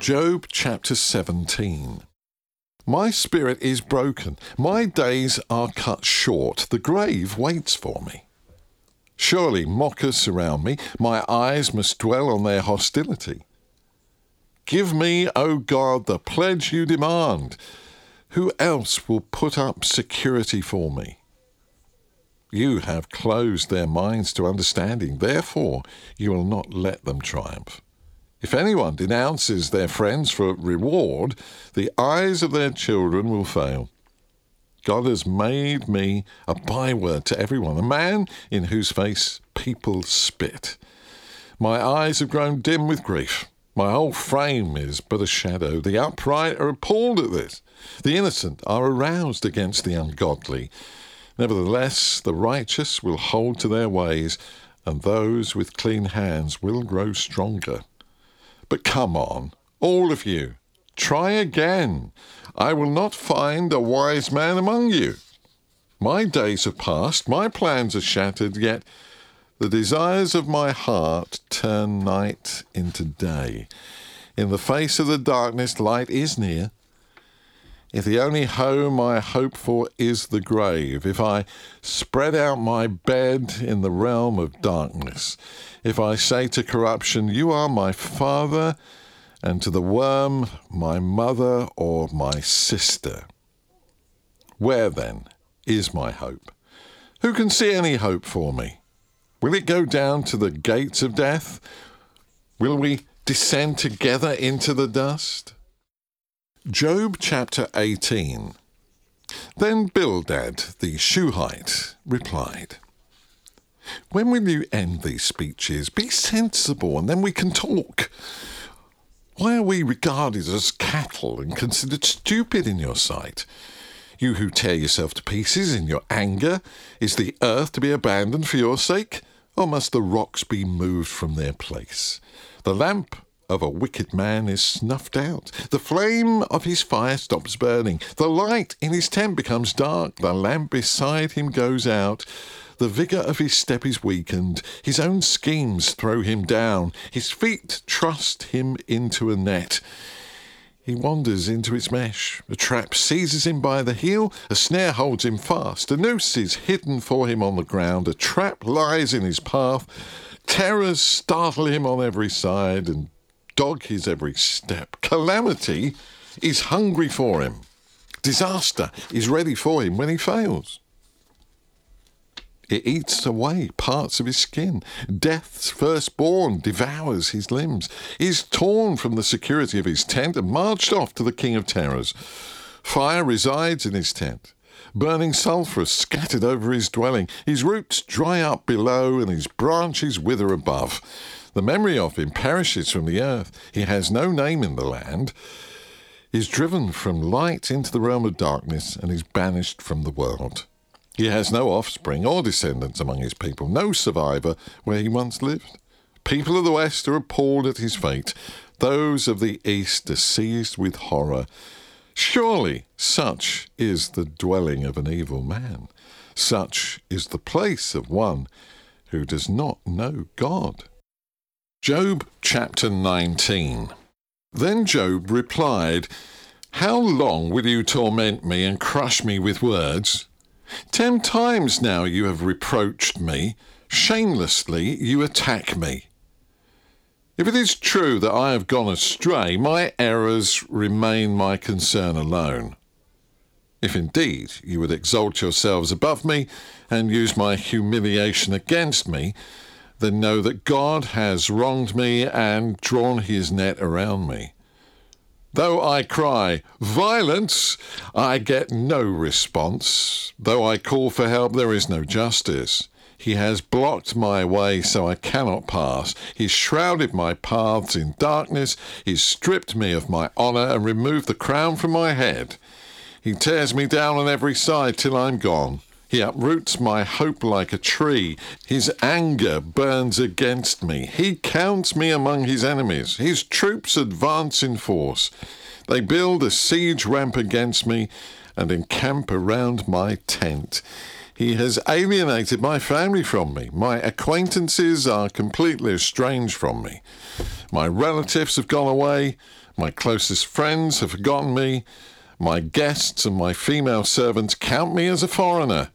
Job chapter 17. My spirit is broken. My days are cut short. The grave waits for me. Surely mockers surround me. My eyes must dwell on their hostility. Give me, O God, the pledge you demand. Who else will put up security for me? You have closed their minds to understanding, therefore you will not let them triumph. If anyone denounces their friends for reward, the eyes of their children will fail. God has made me a byword to everyone, a man in whose face people spit. My eyes have grown dim with grief. My whole frame is but a shadow. The upright are appalled at this. The innocent are aroused against the ungodly. Nevertheless, the righteous will hold to their ways, and those with clean hands will grow stronger. But come on, all of you, try again. I will not find a wise man among you. My days have passed, my plans are shattered, yet the desires of my heart turn night into day. In the face of the darkness, light is near. If the only home I hope for is the grave, if I spread out my bed in the realm of darkness, if I say to corruption, You are my father, and to the worm, my mother or my sister, where then is my hope? Who can see any hope for me? Will it go down to the gates of death? Will we descend together into the dust? Job chapter 18. Then Bildad the Shuhite replied, When will you end these speeches? Be sensible, and then we can talk. Why are we regarded as cattle and considered stupid in your sight? You who tear yourself to pieces in your anger, is the earth to be abandoned for your sake? Or must the rocks be moved from their place? The lamp of a wicked man is snuffed out. The flame of his fire stops burning. The light in his tent becomes dark. The lamp beside him goes out. The vigour of his step is weakened. His own schemes throw him down. His feet trust him into a net. He wanders into its mesh. A trap seizes him by the heel. A snare holds him fast. A noose is hidden for him on the ground. A trap lies in his path. Terrors startle him on every side, and dog his every step. Calamity is hungry for him. Disaster is ready for him when he fails. It eats away parts of his skin. Death's firstborn devours his limbs. Is torn from the security of his tent and marched off to the king of terrors. Fire resides in his tent. Burning sulphur scattered over his dwelling. His roots dry up below and his branches wither above. The memory of him perishes from the earth. He has no name in the land, is driven from light into the realm of darkness, and is banished from the world. He has no offspring or descendants among his people, no survivor where he once lived. People of the West are appalled at his fate. Those of the East are seized with horror. Surely such is the dwelling of an evil man. Such is the place of one who does not know God. Job chapter 19. Then Job replied, How long will you torment me and crush me with words? Ten times now you have reproached me. Shamelessly you attack me. If it is true that I have gone astray, my errors remain my concern alone. If indeed you would exalt yourselves above me and use my humiliation against me, then know that God has wronged me and drawn his net around me. Though I cry, violence, I get no response. Though I call for help, there is no justice. He has blocked my way so I cannot pass. He's shrouded my paths in darkness. He's stripped me of my honour and removed the crown from my head. He tears me down on every side till I'm gone. He uproots my hope like a tree. His anger burns against me. He counts me among his enemies. His troops advance in force. They build a siege ramp against me and encamp around my tent. He has alienated my family from me. My acquaintances are completely estranged from me. My relatives have gone away. My closest friends have forgotten me. My guests and my female servants count me as a foreigner.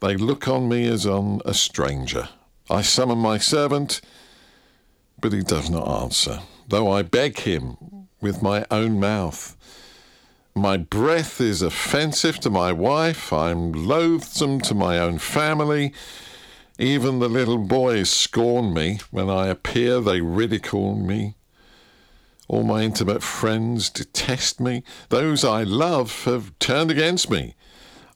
They look on me as on a stranger. I summon my servant, but he does not answer, though I beg him with my own mouth. My breath is offensive to my wife. I'm loathsome to my own family. Even the little boys scorn me. When I appear, they ridicule me. All my intimate friends detest me. Those I love have turned against me.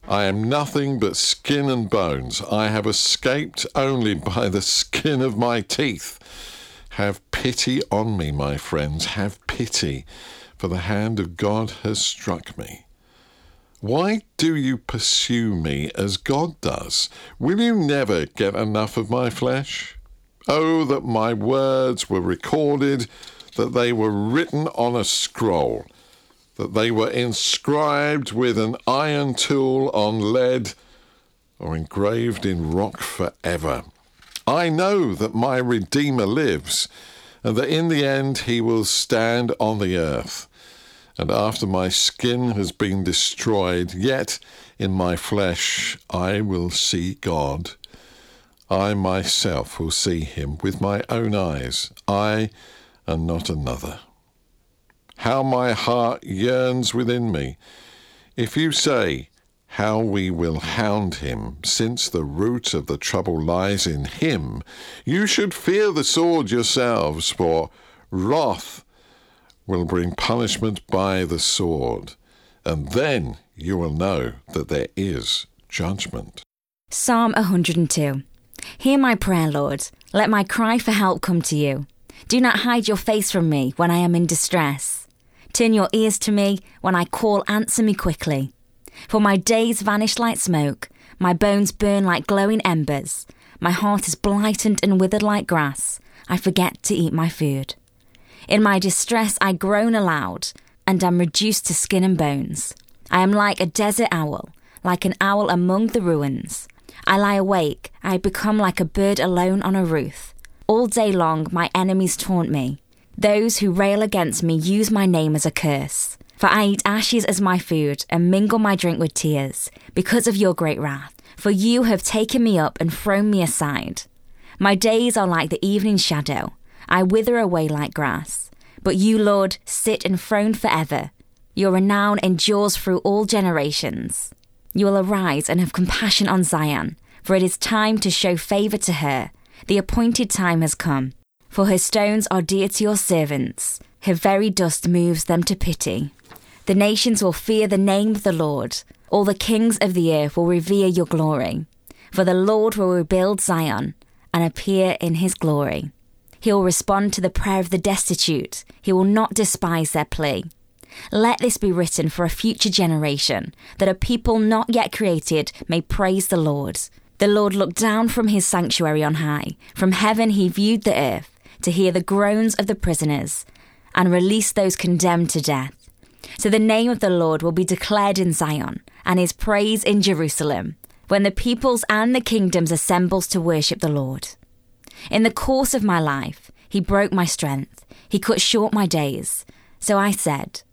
I am nothing but skin and bones. I have escaped only by the skin of my teeth. Have pity on me, my friends. Have pity, for the hand of God has struck me. Why do you pursue me as God does? Will you never get enough of my flesh? Oh, that my words were recorded that they were written on a scroll, that they were inscribed with an iron tool on lead or engraved in rock forever. I know that my Redeemer lives, and that in the end he will stand on the earth. And after my skin has been destroyed, yet in my flesh I will see God. I myself will see him with my own eyes. I and not another. How my heart yearns within me. If you say, How we will hound him, since the root of the trouble lies in him, you should fear the sword yourselves, for wrath will bring punishment by the sword, and then you will know that there is judgment. Psalm 102 Hear my prayer, Lord. Let my cry for help come to you. Do not hide your face from me when I am in distress. Turn your ears to me when I call, answer me quickly. For my days vanish like smoke, my bones burn like glowing embers, my heart is blighted and withered like grass, I forget to eat my food. In my distress I groan aloud, and am reduced to skin and bones. I am like a desert owl, like an owl among the ruins. I lie awake, I become like a bird alone on a roof. All day long, my enemies taunt me. Those who rail against me use my name as a curse. For I eat ashes as my food and mingle my drink with tears, because of your great wrath. For you have taken me up and thrown me aside. My days are like the evening shadow. I wither away like grass. But you, Lord, sit enthroned forever. Your renown endures through all generations. You will arise and have compassion on Zion, for it is time to show favour to her the appointed time has come. For her stones are dear to your servants, her very dust moves them to pity. The nations will fear the name of the Lord, all the kings of the earth will revere your glory. For the Lord will rebuild Zion and appear in his glory. He will respond to the prayer of the destitute, he will not despise their plea. Let this be written for a future generation, that a people not yet created may praise the Lord. The Lord looked down from his sanctuary on high. From heaven he viewed the earth to hear the groans of the prisoners and release those condemned to death. So the name of the Lord will be declared in Zion and his praise in Jerusalem when the peoples and the kingdoms assembles to worship the Lord. In the course of my life, he broke my strength. He cut short my days. So I said,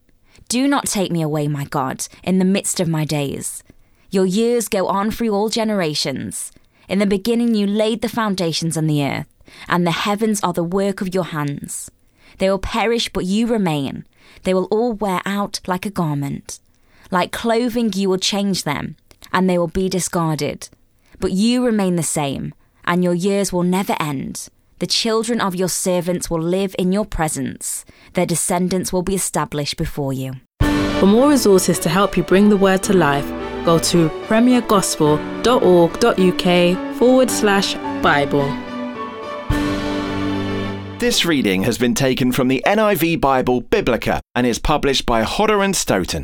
Do not take me away, my God, in the midst of my days. Your years go on through all generations. In the beginning, you laid the foundations on the earth, and the heavens are the work of your hands. They will perish, but you remain. They will all wear out like a garment. Like clothing, you will change them, and they will be discarded. But you remain the same, and your years will never end. The children of your servants will live in your presence. Their descendants will be established before you. For more resources to help you bring the word to life, go to premiergospel.org.uk forward slash Bible. This reading has been taken from the NIV Bible Biblica and is published by Hodder and Stoughton.